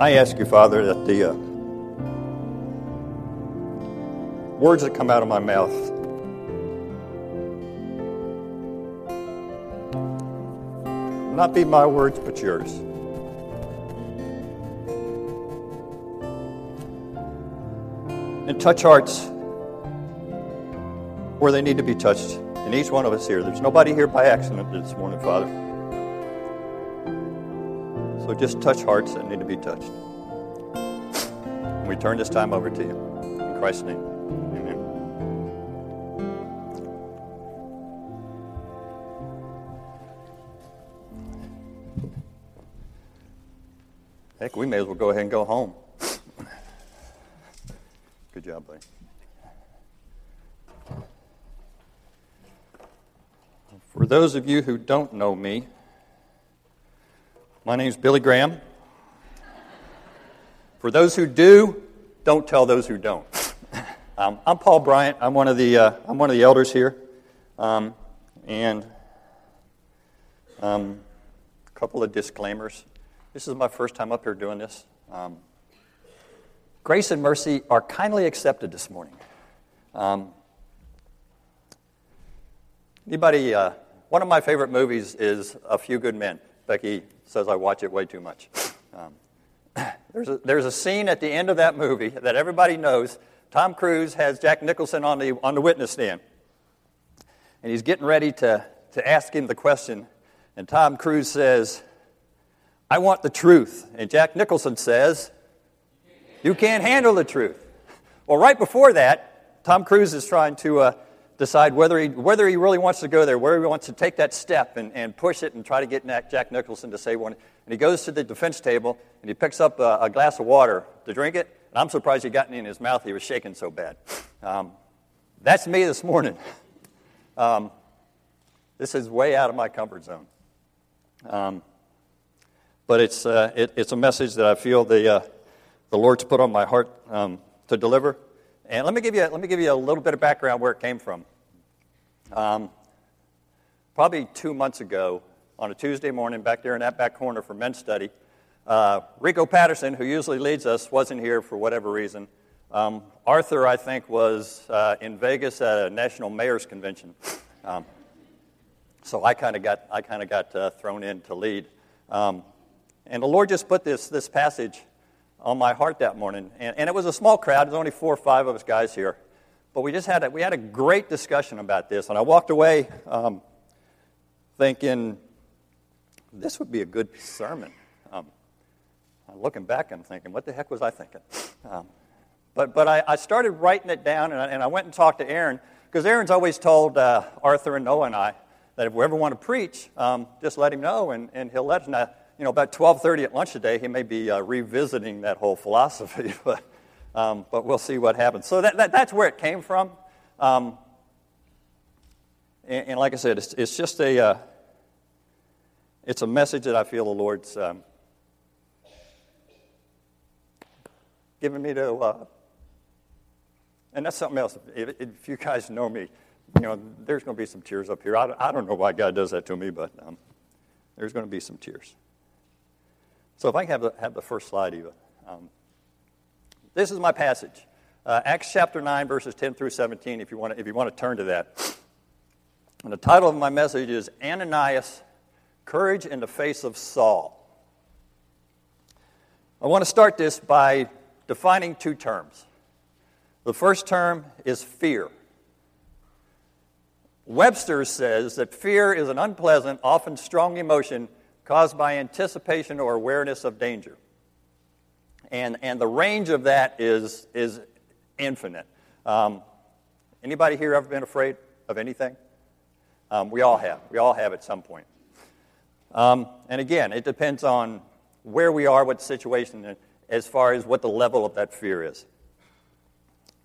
I ask you, Father, that the uh, words that come out of my mouth not be my words, but yours. And touch hearts where they need to be touched in each one of us here. There's nobody here by accident this morning, Father. Just touch hearts that need to be touched. We turn this time over to you. In Christ's name, amen. Heck, we may as well go ahead and go home. Good job, buddy. For those of you who don't know me, my name is Billy Graham. For those who do, don't tell those who don't. Um, I'm Paul Bryant. I'm one of the, uh, I'm one of the elders here. Um, and um, a couple of disclaimers. This is my first time up here doing this. Um, grace and mercy are kindly accepted this morning. Um, anybody, uh, one of my favorite movies is A Few Good Men. Becky says I watch it way too much. Um, there's, a, there's a scene at the end of that movie that everybody knows. Tom Cruise has Jack Nicholson on the, on the witness stand. And he's getting ready to, to ask him the question. And Tom Cruise says, I want the truth. And Jack Nicholson says, You can't handle the truth. Well, right before that, Tom Cruise is trying to uh, decide whether he, whether he really wants to go there, whether he wants to take that step and, and push it and try to get Jack Nicholson to say one. And he goes to the defense table and he picks up a, a glass of water to drink it. And I'm surprised he got any in his mouth. He was shaking so bad. Um, that's me this morning. Um, this is way out of my comfort zone. Um, but it's, uh, it, it's a message that I feel the, uh, the Lord's put on my heart um, to deliver. And let me, give you, let me give you a little bit of background where it came from. Um, probably two months ago, on a Tuesday morning, back there in that back corner for men's study, uh, Rico Patterson, who usually leads us, wasn't here for whatever reason. Um, Arthur, I think, was uh, in Vegas at a national mayor's convention. Um, so I kind of got, I got uh, thrown in to lead. Um, and the Lord just put this, this passage on my heart that morning. And, and it was a small crowd, there's only four or five of us guys here. But we just had a, we had a great discussion about this. And I walked away um, thinking, this would be a good sermon. Um, looking back, I'm thinking, what the heck was I thinking? Um, but but I, I, started writing it down, and I, and I, went and talked to Aaron, because Aaron's always told uh, Arthur and Noah and I that if we ever want to preach, um, just let him know, and, and he'll let us know. You know, about 12.30 at lunch today, he may be uh, revisiting that whole philosophy, but, um, but we'll see what happens. So that, that that's where it came from. Um, and, and, like I said, it's, it's just a, uh, it's a message that I feel the Lord's um, given me to, uh, and that's something else. If, if, you guys know me, you know, there's going to be some tears up here. I, I don't know why God does that to me, but um, there's going to be some tears. So if I can have the, have the first slide, Eva. Um, this is my passage. Uh, Acts chapter 9, verses 10 through 17, if you, want to, if you want to turn to that. And the title of my message is Ananias Courage in the Face of Saul. I want to start this by defining two terms. The first term is fear. Webster says that fear is an unpleasant, often strong emotion caused by anticipation or awareness of danger. And, and the range of that is, is infinite. Um, anybody here ever been afraid of anything? Um, we all have. We all have at some point. Um, and again, it depends on where we are, what the situation, is, as far as what the level of that fear is.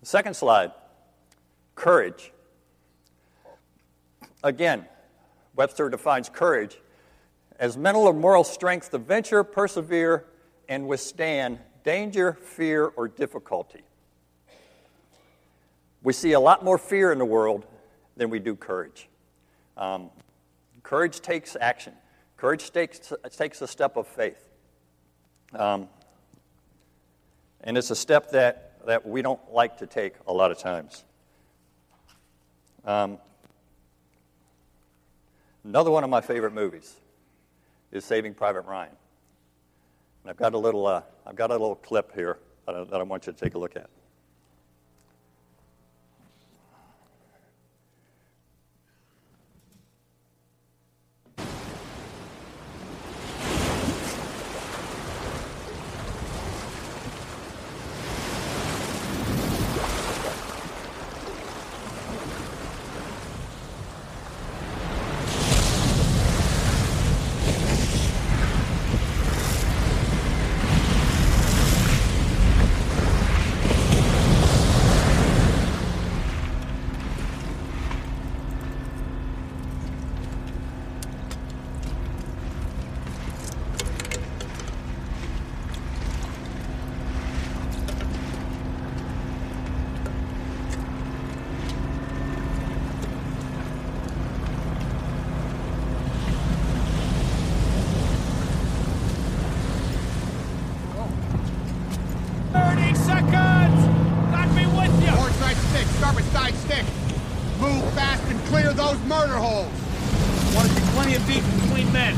The second slide courage. Again, Webster defines courage as mental or moral strength to venture, persevere, and withstand danger, fear, or difficulty. We see a lot more fear in the world than we do courage. Um, courage takes action, courage takes, takes a step of faith. Um, And it's a step that, that we don't like to take a lot of times. Um, another one of my favorite movies is Saving Private Ryan. And I've got a little, uh, I've got a little clip here that I, that I want you to take a look at. Starboard side stick. Move fast and clear those murder holes. Want to see plenty of beat between men.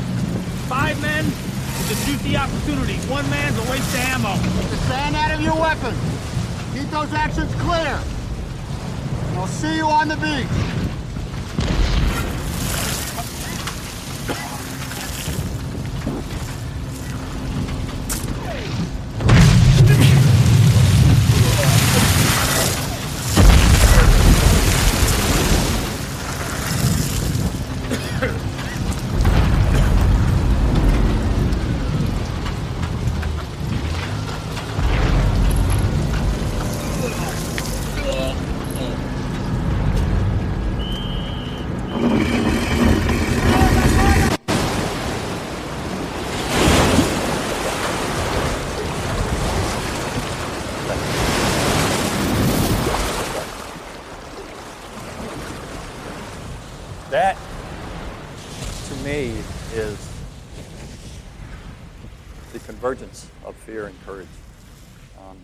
Five men is a juicy opportunity. One man's a waste of ammo. Get the sand out of your weapons. Keep those actions clear. I'll see you on the beach. That, to me, is the convergence of fear and courage. Um,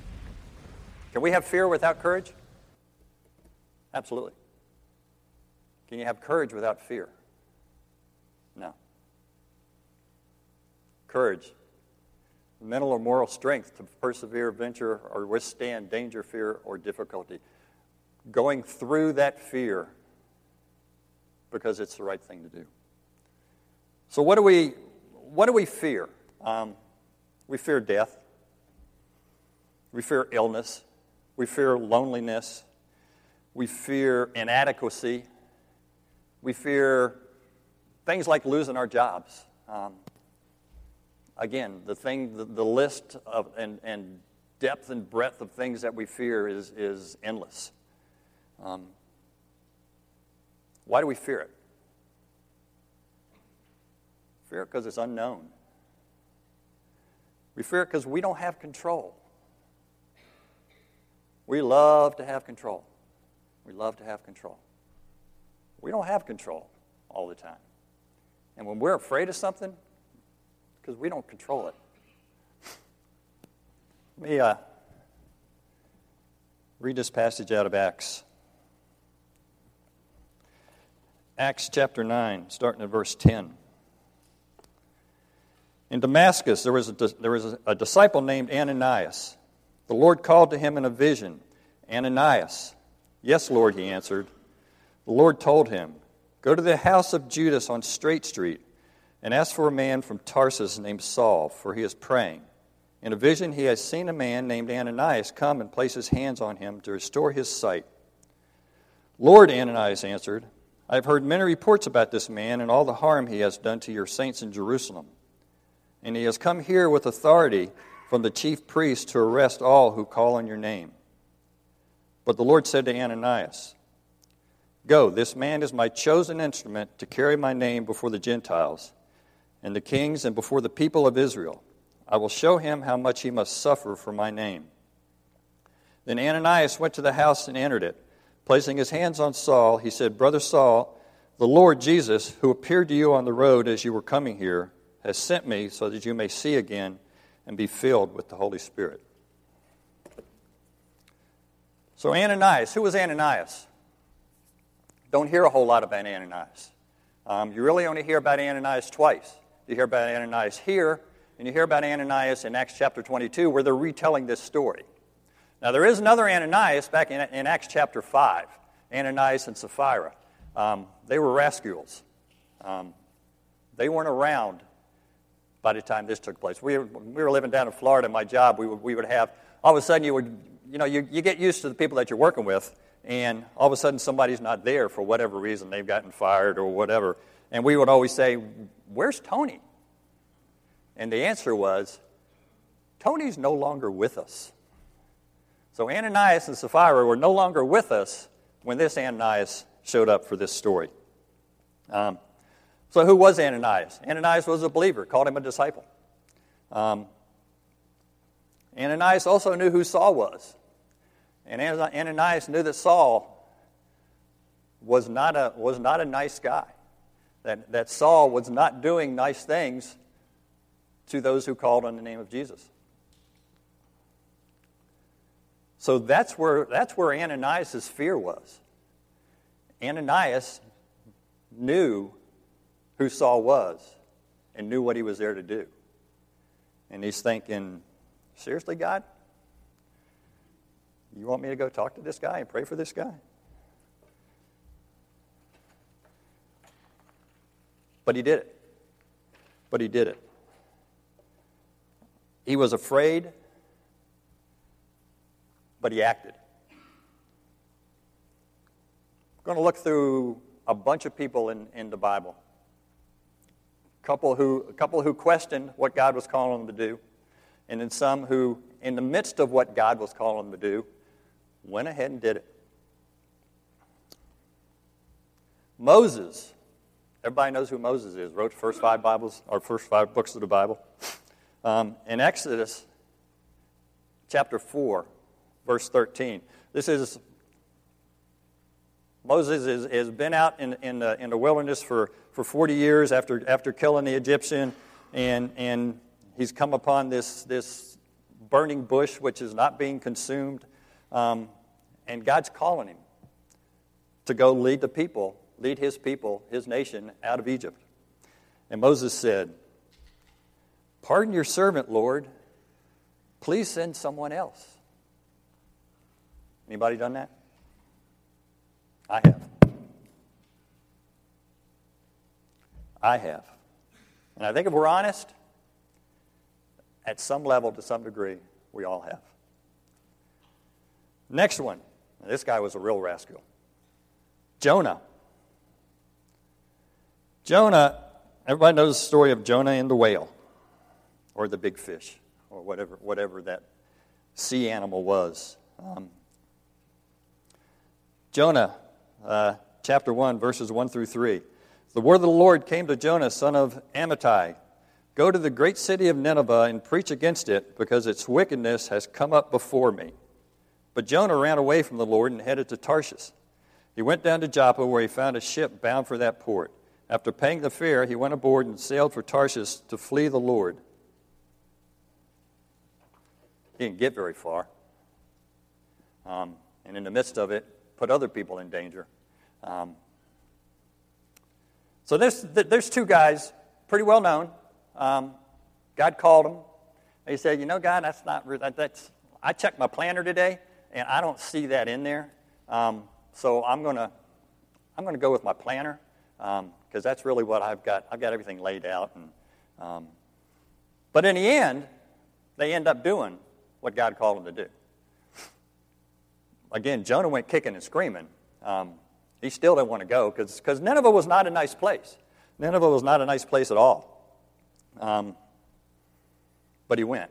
can we have fear without courage? Absolutely. Can you have courage without fear? No. Courage, mental or moral strength to persevere, venture, or withstand danger, fear, or difficulty. Going through that fear because it's the right thing to do. So, what do we, what do we fear? Um, we fear death. We fear illness. We fear loneliness. We fear inadequacy. We fear things like losing our jobs. Um, again, the thing, the, the list of and, and depth and breadth of things that we fear is, is endless. Um, why do we fear it? Fear it because it's unknown. We fear it because we don't have control. We love to have control. We love to have control. We don't have control all the time. And when we're afraid of something, because we don't control it. Let me uh, read this passage out of Acts. Acts chapter 9, starting at verse 10. In Damascus, there was, a, there was a disciple named Ananias. The Lord called to him in a vision, Ananias. Yes, Lord, he answered. The Lord told him, Go to the house of Judas on Straight Street and ask for a man from Tarsus named Saul, for he is praying. In a vision, he has seen a man named Ananias come and place his hands on him to restore his sight. Lord, Ananias answered, I have heard many reports about this man and all the harm he has done to your saints in Jerusalem. And he has come here with authority from the chief priests to arrest all who call on your name. But the Lord said to Ananias, Go, this man is my chosen instrument to carry my name before the Gentiles and the kings and before the people of Israel. I will show him how much he must suffer for my name. Then Ananias went to the house and entered it. Placing his hands on Saul, he said, Brother Saul, the Lord Jesus, who appeared to you on the road as you were coming here, has sent me so that you may see again and be filled with the Holy Spirit. So, Ananias, who was Ananias? Don't hear a whole lot about Ananias. Um, you really only hear about Ananias twice. You hear about Ananias here, and you hear about Ananias in Acts chapter 22, where they're retelling this story. Now, there is another Ananias back in, in Acts chapter 5, Ananias and Sapphira. Um, they were rascals. Um, they weren't around by the time this took place. We were, we were living down in Florida. My job, we would, we would have, all of a sudden, you would, you know, you, you get used to the people that you're working with, and all of a sudden somebody's not there for whatever reason. They've gotten fired or whatever. And we would always say, Where's Tony? And the answer was, Tony's no longer with us. So Ananias and Sapphira were no longer with us when this Ananias showed up for this story. Um, so who was Ananias? Ananias was a believer, called him a disciple. Um, Ananias also knew who Saul was. And Ananias knew that Saul was not a, was not a nice guy, that, that Saul was not doing nice things to those who called on the name of Jesus. So that's where, that's where Ananias' fear was. Ananias knew who Saul was and knew what he was there to do. And he's thinking, seriously, God? You want me to go talk to this guy and pray for this guy? But he did it. But he did it. He was afraid, but he acted. I'm going to look through a bunch of people in, in the Bible. Couple, who, a couple who questioned what God was calling them to do, and then some who, in the midst of what God was calling them to do, went ahead and did it. Moses, everybody knows who Moses is, wrote the first five Bibles, or first five books of the Bible. Um, in Exodus chapter 4, verse 13, this is Moses has been out in, in, the, in the wilderness for, for 40 years after, after killing the Egyptian, and, and he's come upon this, this burning bush which is not being consumed. Um, and God's calling him to go lead the people, lead his people, his nation, out of Egypt. And Moses said, Pardon your servant, Lord. Please send someone else. Anybody done that? I have. I have. And I think if we're honest, at some level, to some degree, we all have. Next one. This guy was a real rascal. Jonah. Jonah, everybody knows the story of Jonah and the whale, or the big fish, or whatever, whatever that sea animal was. Um, Jonah, uh, chapter 1, verses 1 through 3. The word of the Lord came to Jonah, son of Amittai Go to the great city of Nineveh and preach against it, because its wickedness has come up before me. But Jonah ran away from the Lord and headed to Tarshish. He went down to Joppa, where he found a ship bound for that port. After paying the fare, he went aboard and sailed for Tarshish to flee the Lord. He didn't get very far. Um, and in the midst of it, put other people in danger. Um, so there's, there's two guys, pretty well known. Um, God called them. He said, You know, God, that's not, that's, I checked my planner today and I don't see that in there. Um, so I'm going to I'm going to go with my planner because um, that's really what I've got. I've got everything laid out. And, um, but in the end, they end up doing what God called them to do. Again, Jonah went kicking and screaming. Um, he still didn't want to go because Nineveh was not a nice place. Nineveh was not a nice place at all. Um, but he went.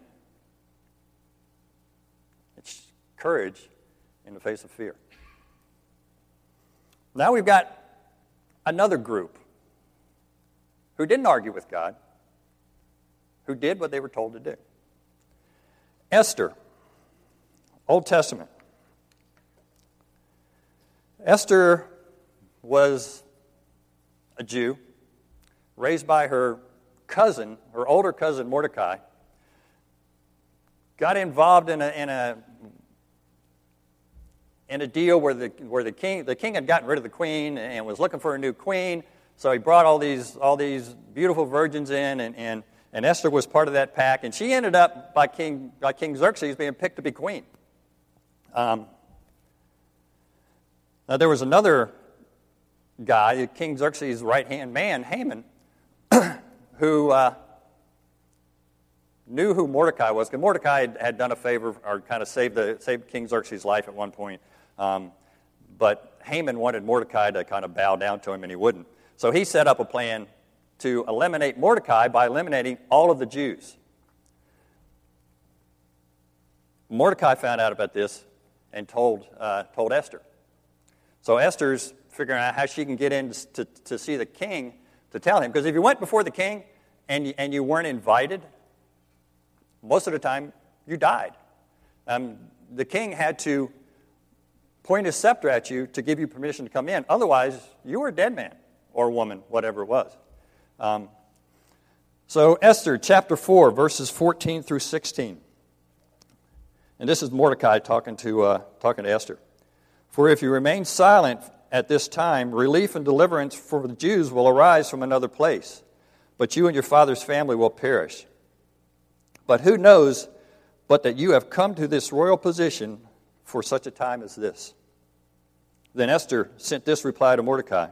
It's courage in the face of fear. Now we've got another group who didn't argue with God, who did what they were told to do. Esther, Old Testament. Esther was a Jew raised by her cousin, her older cousin Mordecai, got involved in a, in a in a deal where the, where the king, the king had gotten rid of the queen and was looking for a new queen. So he brought all these, all these beautiful virgins in, and, and, and Esther was part of that pack. And she ended up, by King, by King Xerxes, being picked to be queen. Um, now, there was another guy, King Xerxes' right hand man, Haman, who uh, knew who Mordecai was. Because Mordecai had, had, done a favor or kind of saved, the, saved King Xerxes' life at one point. Um, but Haman wanted Mordecai to kind of bow down to him, and he wouldn't. So he set up a plan to eliminate Mordecai by eliminating all of the Jews. Mordecai found out about this and told, uh, told Esther. So Esther's figuring out how she can get in to, to see the king to tell him. Because if you went before the king and you, and you weren't invited, most of the time you died. Um, the king had to point his scepter at you to give you permission to come in. Otherwise, you were a dead man or woman, whatever it was. Um, so, Esther chapter 4, verses 14 through 16. And this is Mordecai talking to, uh, talking to Esther. For if you remain silent at this time, relief and deliverance for the Jews will arise from another place, but you and your father's family will perish. But who knows but that you have come to this royal position for such a time as this? Then Esther sent this reply to Mordecai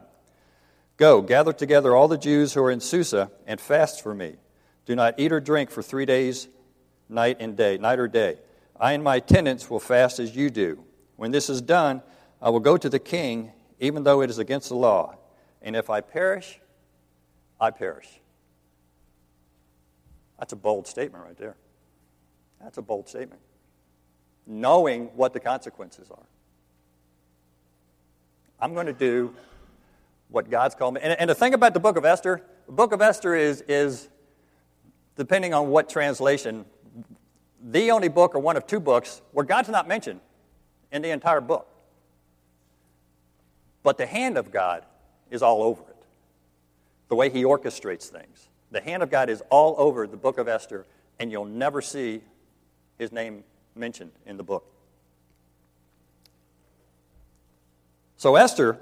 Go, gather together all the Jews who are in Susa and fast for me. Do not eat or drink for three days, night and day, night or day. I and my attendants will fast as you do. When this is done, I will go to the king, even though it is against the law. And if I perish, I perish. That's a bold statement right there. That's a bold statement. Knowing what the consequences are. I'm going to do what God's called me. And, and the thing about the book of Esther, the book of Esther is, is, depending on what translation, the only book or one of two books where God's not mentioned in the entire book. But the hand of God is all over it, the way He orchestrates things. The hand of God is all over the book of Esther, and you'll never see His name mentioned in the book. So Esther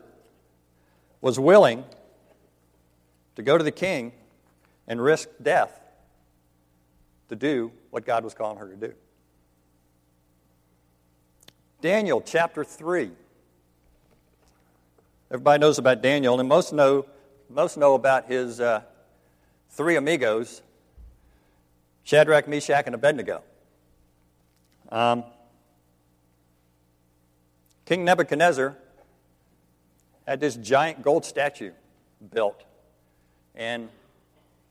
was willing to go to the king and risk death to do what God was calling her to do. Daniel chapter 3. Everybody knows about Daniel, and most know, most know about his uh, three amigos Shadrach, Meshach, and Abednego. Um, King Nebuchadnezzar had this giant gold statue built. And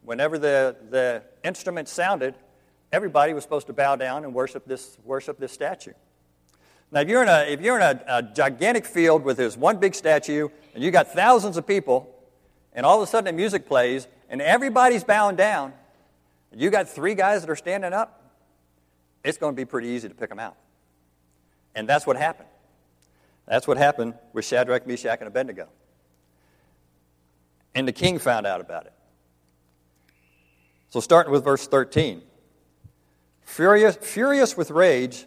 whenever the, the instrument sounded, everybody was supposed to bow down and worship this, worship this statue. Now, if you're in, a, if you're in a, a gigantic field with this one big statue and you got thousands of people, and all of a sudden the music plays and everybody's bowing down, and you got three guys that are standing up, it's going to be pretty easy to pick them out. And that's what happened. That's what happened with Shadrach, Meshach, and Abednego. And the king found out about it. So, starting with verse 13. Furious, furious with rage,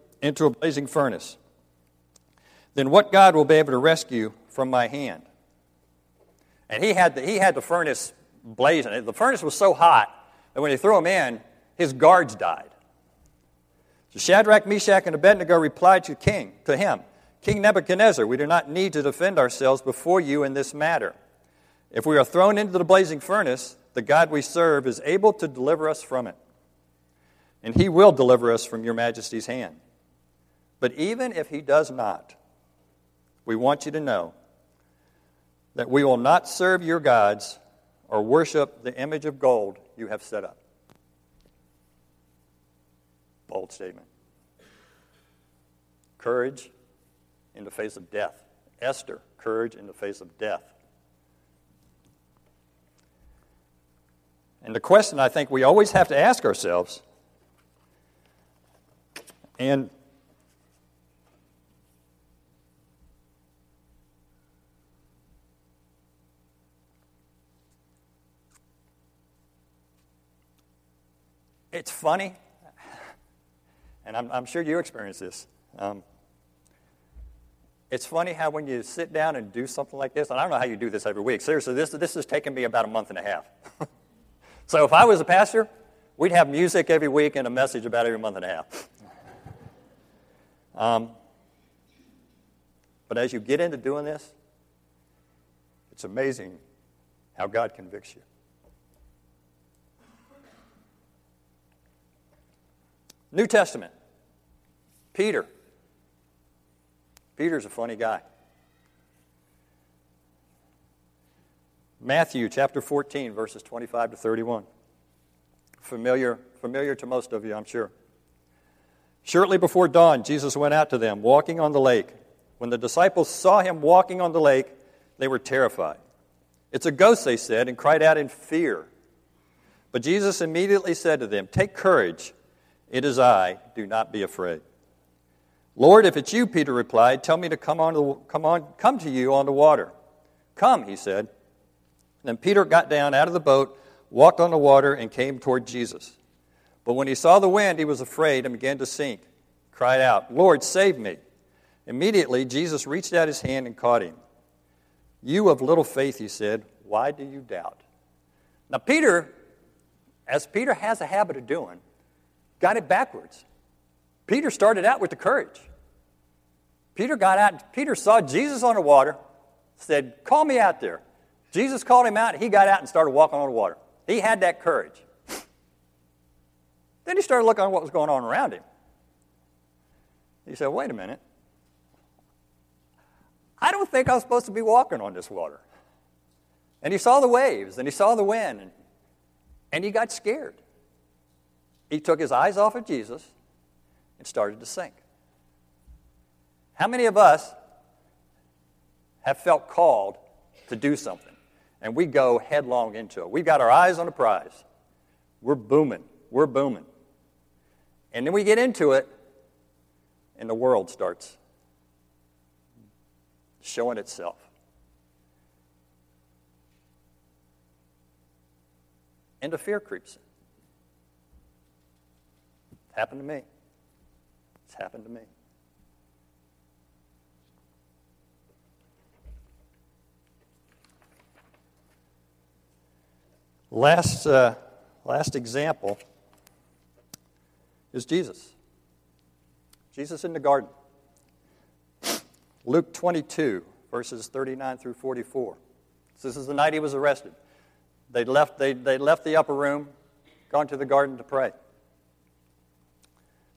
into a blazing furnace. Then what God will be able to rescue from my hand? And he had the, he had the furnace blazing. The furnace was so hot that when he threw him in, his guards died. So Shadrach, Meshach, and Abednego replied to king, to him, King Nebuchadnezzar, we do not need to defend ourselves before you in this matter. If we are thrown into the blazing furnace, the God we serve is able to deliver us from it. And he will deliver us from your majesty's hand. But even if he does not, we want you to know that we will not serve your gods or worship the image of gold you have set up. Bold statement. Courage in the face of death Esther, courage in the face of death. And the question I think we always have to ask ourselves, and it's funny, and I'm, I'm, sure you experience this. Um, it's funny how when you sit down and do something like this, and I don't know how you do this every week. Seriously, this, this has taken me about a month and a half. so if I was a pastor, we'd have music every week and a message about every month and a half. Um, but as you get into doing this, it's amazing how God convicts you. New Testament, Peter. Peter's a funny guy. Matthew chapter 14, verses 25 to 31. Familiar, familiar to most of you, I'm sure. Shortly before dawn, Jesus went out to them, walking on the lake. When the disciples saw him walking on the lake, they were terrified. It's a ghost, they said, and cried out in fear. But Jesus immediately said to them, Take courage. It is I. Do not be afraid. Lord, if it's you, Peter replied, tell me to come, on the, come, on, come to you on the water. Come, he said. Then Peter got down out of the boat, walked on the water, and came toward Jesus. But when he saw the wind, he was afraid and began to sink. Cried out, Lord, save me. Immediately, Jesus reached out his hand and caught him. You of little faith, he said, why do you doubt? Now, Peter, as Peter has a habit of doing, got it backwards. Peter started out with the courage. Peter got out, Peter saw Jesus on the water, said, Call me out there. Jesus called him out, he got out and started walking on the water. He had that courage. Then he started looking at what was going on around him. He said, Wait a minute. I don't think I'm supposed to be walking on this water. And he saw the waves and he saw the wind and, and he got scared. He took his eyes off of Jesus and started to sink. How many of us have felt called to do something and we go headlong into it? We've got our eyes on the prize. We're booming. We're booming. And then we get into it and the world starts showing itself. And the fear creeps in. Happened to me. It's happened to me. Last, uh, last example is Jesus. Jesus in the garden. Luke 22, verses 39 through 44. So this is the night he was arrested. They left, they, they left the upper room, gone to the garden to pray.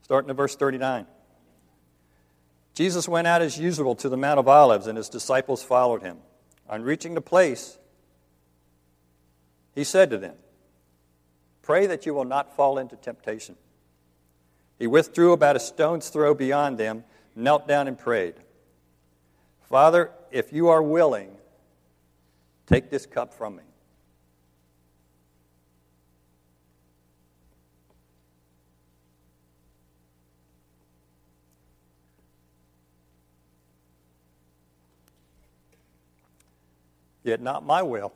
Starting at verse 39. Jesus went out as usual to the Mount of Olives, and his disciples followed him. On reaching the place, he said to them, Pray that you will not fall into temptation. He withdrew about a stone's throw beyond them, knelt down, and prayed, Father, if you are willing, take this cup from me. Yet not my will,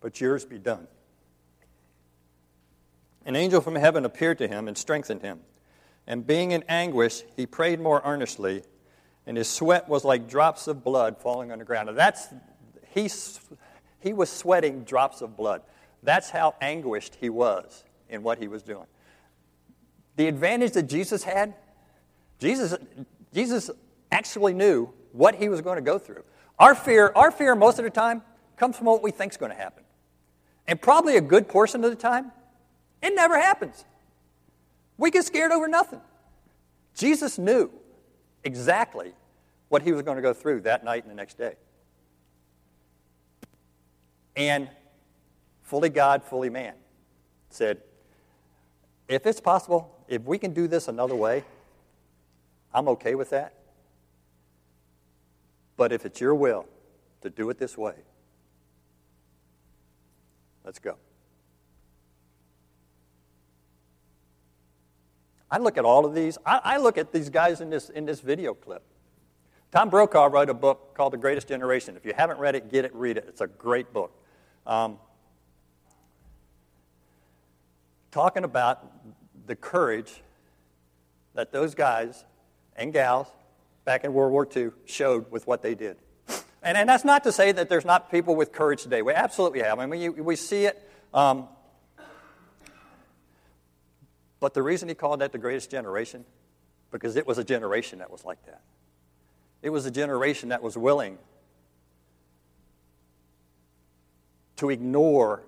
but yours be done. An angel from heaven appeared to him and strengthened him. And being in anguish, he prayed more earnestly, and his sweat was like drops of blood falling on the ground. Now that's, he, he was sweating drops of blood. That's how anguished he was in what he was doing. The advantage that Jesus had, Jesus, Jesus actually knew what he was going to go through. Our fear, our fear most of the time comes from what we think is going to happen. And probably a good portion of the time, it never happens. We get scared over nothing. Jesus knew exactly what he was going to go through that night and the next day. And fully God, fully man, said, if it's possible, if we can do this another way, I'm okay with that. But if it's your will to do it this way, let's go. I look at all of these. I, I, look at these guys in this, in this video clip. Tom Brokaw wrote a book called The Greatest Generation. If you haven't read it, get it, read it. It's a great book. Um, talking about the courage that those guys and gals back in World War II showed with what they did. And, and that's not to say that there's not people with courage today. We absolutely have. I mean, we, we see it. Um, but the reason he called that the greatest generation, because it was a generation that was like that. It was a generation that was willing to ignore,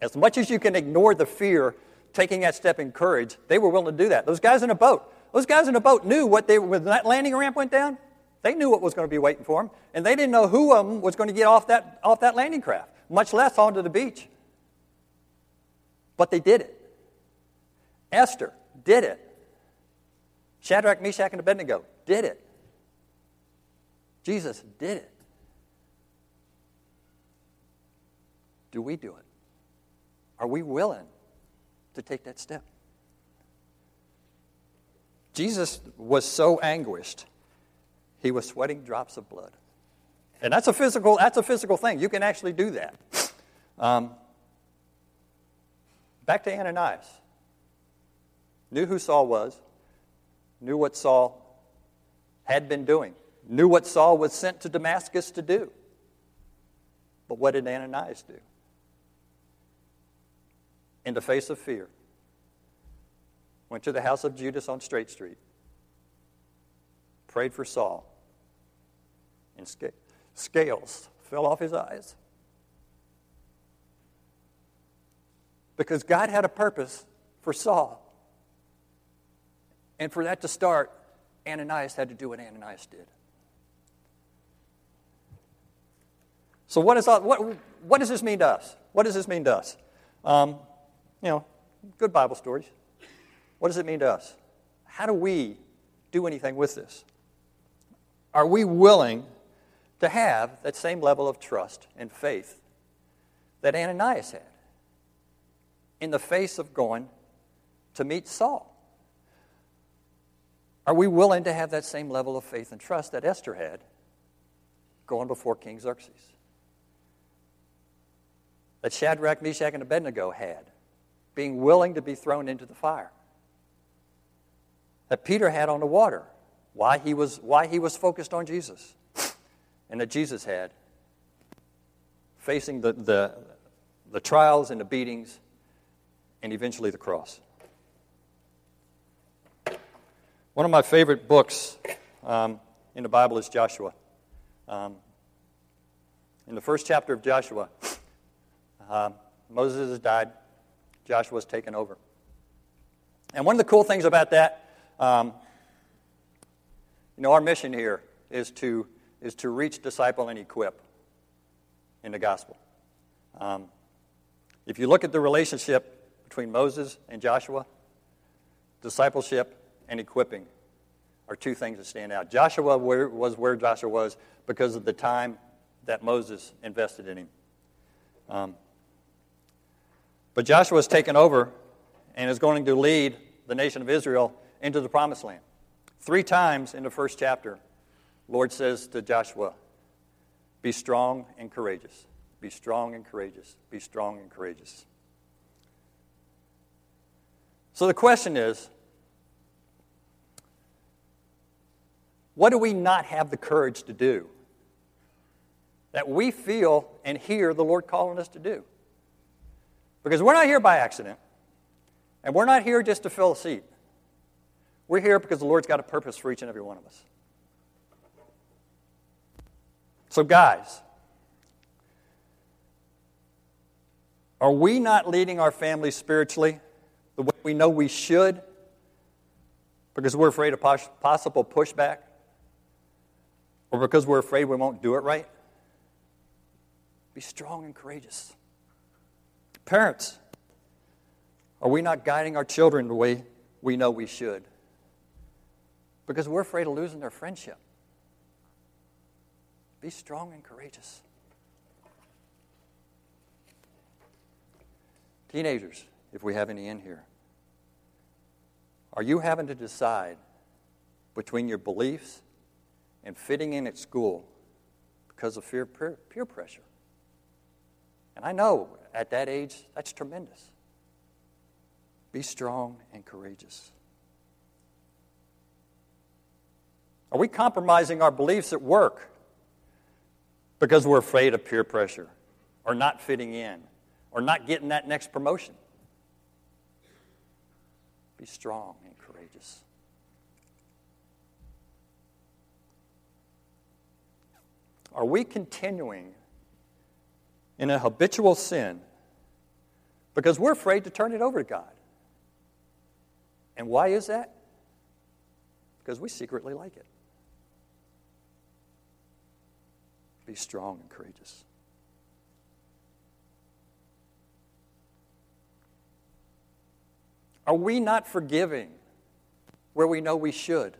as much as you can ignore the fear, taking that step in courage, they were willing to do that. Those guys in a boat, those guys in the boat knew what they, when that landing ramp went down, they knew what was going to be waiting for them, and they didn't know who of them was going to get off that, off that landing craft, much less onto the beach. But they did it. Esther did it. Shadrach, Meshach, and Abednego did it. Jesus did it. Do we do it? Are we willing to take that step? Jesus was so anguished, he was sweating drops of blood. And that's a physical, that's a physical thing. You can actually do that. Um, back to Ananias. Knew who Saul was, knew what Saul had been doing, knew what Saul was sent to Damascus to do. But what did Ananias do? In the face of fear, went to the house of Judas on Straight Street, prayed for Saul, and scales fell off his eyes. Because God had a purpose for Saul. And for that to start, Ananias had to do what Ananias did. So, what, is, what, what does this mean to us? What does this mean to us? Um, you know, good Bible stories. What does it mean to us? How do we do anything with this? Are we willing to have that same level of trust and faith that Ananias had in the face of going to meet Saul? Are we willing to have that same level of faith and trust that Esther had going before King Xerxes? That Shadrach, Meshach, and Abednego had, being willing to be thrown into the fire? That Peter had on the water, why he was, why he was focused on Jesus, and that Jesus had, facing the, the, the trials and the beatings, and eventually the cross. One of my favorite books um, in the Bible is Joshua. Um, in the first chapter of Joshua, uh, Moses has died, Joshua has taken over. And one of the cool things about that um, you know, our mission here is to, is to reach, disciple, and equip in the gospel. Um, if you look at the relationship between Moses and Joshua, discipleship and equipping are two things that stand out. Joshua was where Joshua was because of the time that Moses invested in him. Um, but Joshua has taken over and is going to lead the nation of Israel into the promised land. Three times in the first chapter, Lord says to Joshua, Be strong and courageous. Be strong and courageous. Be strong and courageous. So the question is what do we not have the courage to do that we feel and hear the Lord calling us to do? Because we're not here by accident, and we're not here just to fill a seat. We're here because the Lord's got a purpose for each and every one of us. So, guys, are we not leading our families spiritually the way we know we should because we're afraid of possible pushback? Or because we're afraid we won't do it right? Be strong and courageous. Parents, are we not guiding our children the way we know we should? Because we're afraid of losing their friendship. Be strong and courageous. Teenagers, if we have any in here, are you having to decide between your beliefs and fitting in at school because of fear, peer, peer pressure? And I know at that age, that's tremendous. Be strong and courageous. Are we compromising our beliefs at work because we're afraid of peer pressure or not fitting in or not getting that next promotion? Be strong and courageous. Are we continuing in a habitual sin because we're afraid to turn it over to God? And why is that? Because we secretly like it. Be strong and courageous. Are we not forgiving where we know we should?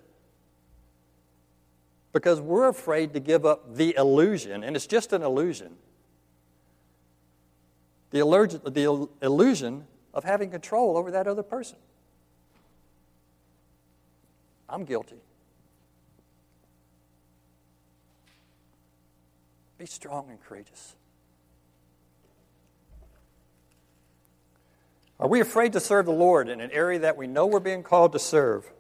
Because we're afraid to give up the illusion, and it's just an illusion the illusion, the illusion of having control over that other person. I'm guilty. Be strong and courageous. Are we afraid to serve the Lord in an area that we know we're being called to serve?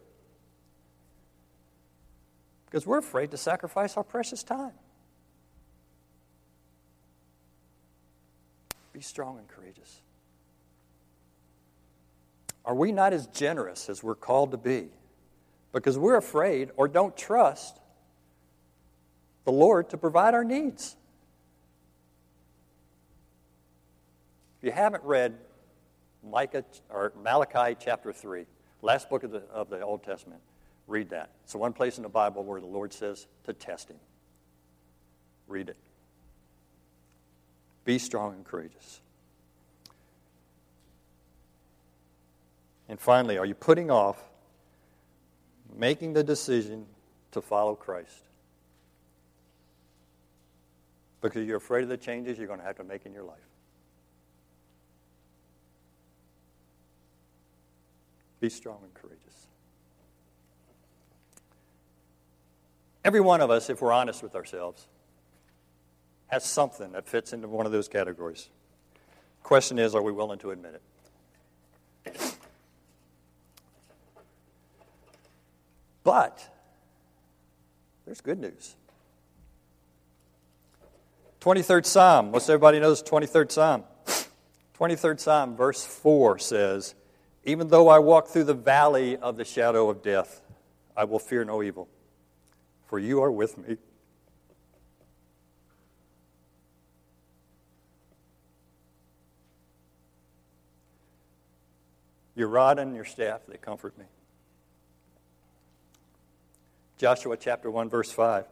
Because we're afraid to sacrifice our precious time. Be strong and courageous. Are we not as generous as we're called to be? Because we're afraid or don't trust the Lord to provide our needs. If you haven't read Micah or Malachi chapter 3, last book of the, of the Old Testament, read that. It's the one place in the Bible where the Lord says to test him. Read it. Be strong and courageous. And finally, are you putting off making the decision to follow Christ? Because you're afraid of the changes you're going to have to make in your life. Be strong and courageous. Every one of us, if we're honest with ourselves, has something that fits into one of those categories. Question is, are we willing to admit it? But there's good news. 23rd Psalm. Most everybody knows 23rd Psalm. 23rd Psalm, verse 4 says, Even though I walk through the valley of the shadow of death, I will fear no evil, for you are with me. Your rod and your staff, they comfort me. Joshua chapter 1, verse 5.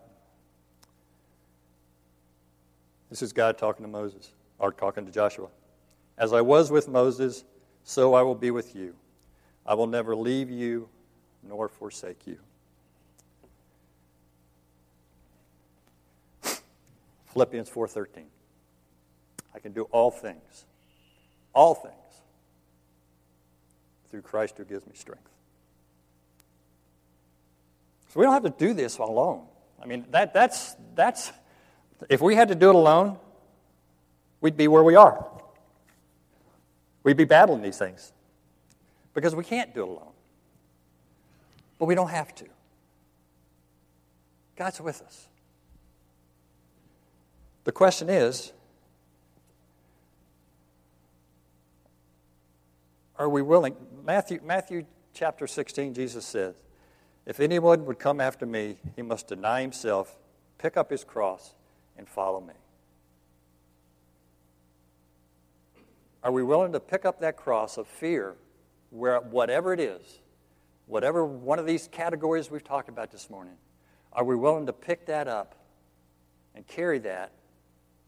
This is God talking to Moses, or talking to Joshua. As I was with Moses, so I will be with you. I will never leave you nor forsake you. Philippians 4:13. I can do all things. All things through Christ who gives me strength. So we don't have to do this alone. I mean, that, that's, that's if we had to do it alone, we'd be where we are. We'd be battling these things because we can't do it alone. But we don't have to. God's with us. The question is are we willing? Matthew, Matthew chapter 16, Jesus says, If anyone would come after me, he must deny himself, pick up his cross, and follow me? Are we willing to pick up that cross of fear, where whatever it is, whatever one of these categories we've talked about this morning, are we willing to pick that up and carry that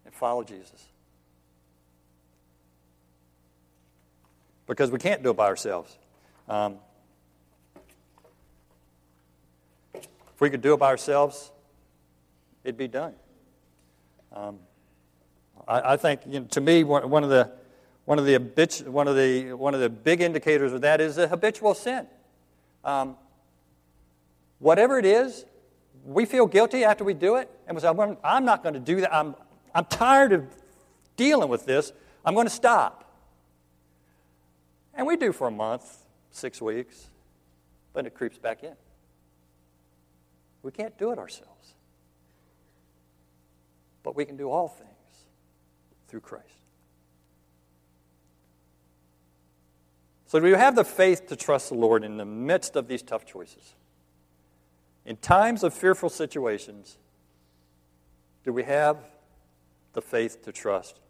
and follow Jesus? Because we can't do it by ourselves. Um, if we could do it by ourselves, it'd be done. Um, I, I, think, you know, to me, one, of the one of the one of the one of the big indicators of that is a habitual sin. Um, whatever it is, we feel guilty after we do it, and we say, "I'm not going to do that. I'm I'm tired of dealing with this. I'm going to stop." And we do for a month, six weeks, but it creeps back in. We can't do it ourselves. But we can do all things through Christ. So, do you have the faith to trust the Lord in the midst of these tough choices? In times of fearful situations, do we have the faith to trust,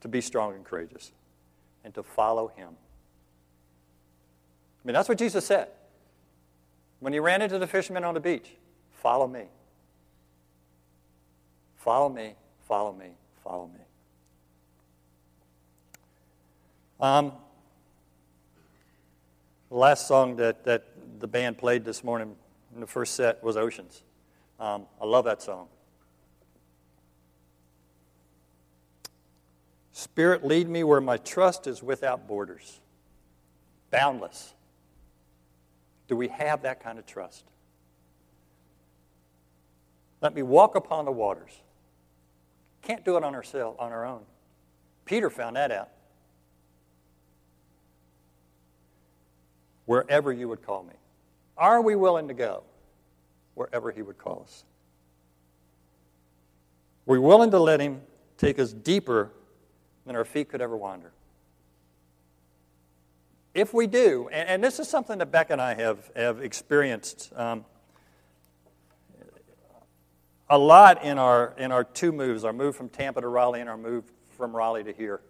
to be strong and courageous, and to follow Him? I mean, that's what Jesus said. When he ran into the fishermen on the beach, follow me. Follow me, follow me, follow me. Um, the last song that, that the band played this morning in the first set was Oceans. Um, I love that song. Spirit, lead me where my trust is without borders, boundless. Do we have that kind of trust? Let me walk upon the waters. Can't do it on, ourselves, on our own. Peter found that out. Wherever you would call me. Are we willing to go wherever he would call us? We're willing to let him take us deeper than our feet could ever wander. If we do, and, and this is something that Beck and I have, have experienced um, a lot in our, in our two moves our move from Tampa to Raleigh and our move from Raleigh to here.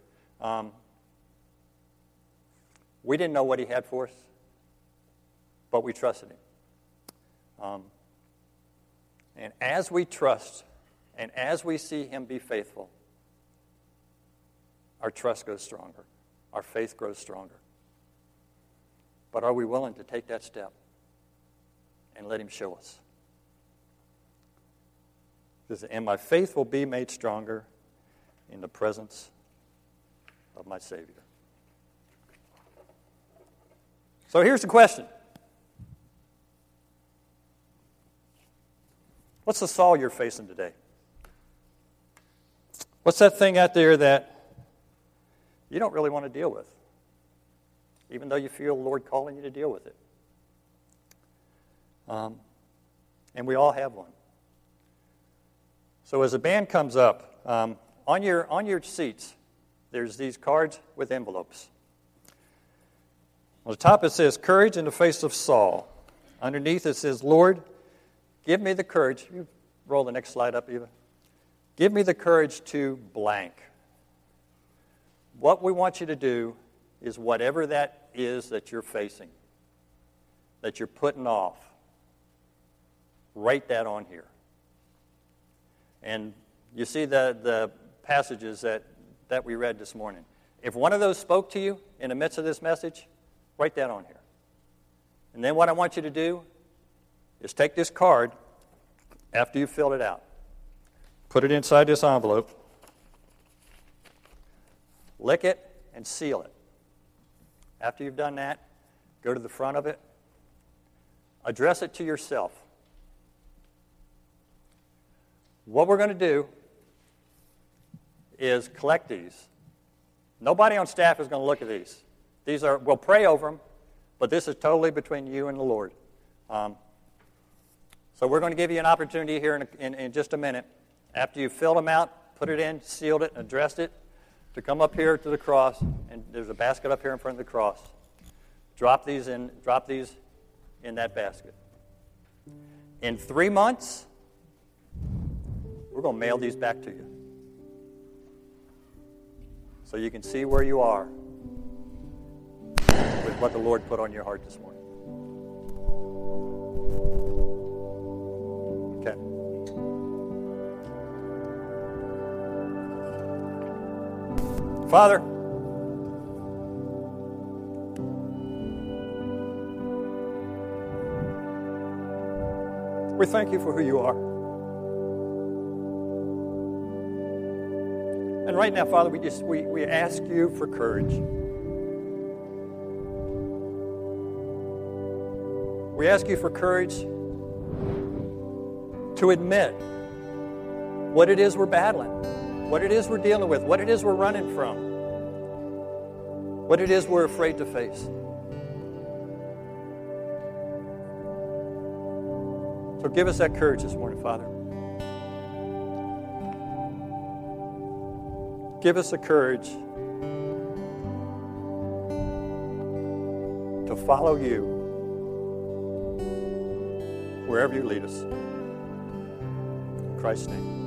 Um, we didn't know what he had for us, but we trusted him. Um, and as we trust and as we see him be faithful, our trust goes stronger, our faith grows stronger. But are we willing to take that step and let Him show us? And my faith will be made stronger in the presence of my Savior. So here's the question What's the Saul you're facing today? What's that thing out there that you don't really want to deal with? even though you feel the Lord calling you to deal with it. Um, and we all have one. So as the band comes up, um, on, your, on your seats, there's these cards with envelopes. On the top it says, Courage in the face of Saul. Underneath it says, Lord, give me the courage. You roll the next slide up, Eva. Give me the courage to blank. What we want you to do is whatever that is that you're facing, that you're putting off. Write that on here. And you see the, the passages that, that we read this morning. If one of those spoke to you in the midst of this message, write that on here. And then what I want you to do is take this card after you've filled it out, put it inside this envelope, lick it, and seal it. After you've done that, go to the front of it, address it to yourself. What we're going to do is collect these. Nobody on staff is going to look at these. These are, we'll pray over them, but this is totally between you and the Lord. Um, so we're going to give you an opportunity here in, in, in just a minute. After you've filled them out, put it in, sealed it, addressed it, to come up here to the cross, and there's a basket up here in front of the cross. Drop these in, drop these in that basket. In three months, we're going to mail these back to you. So you can see where you are with what the Lord put on your heart this morning. Okay. Father, we thank you for who you are. And right now, Father, we just we, we ask you for courage. We ask you for courage to admit what it is we're battling, what it is we're dealing with, what it is we're running from, what it is we're afraid to face. So give us that courage this morning, Father. Give us the courage to follow you wherever you lead us. In Christ's name.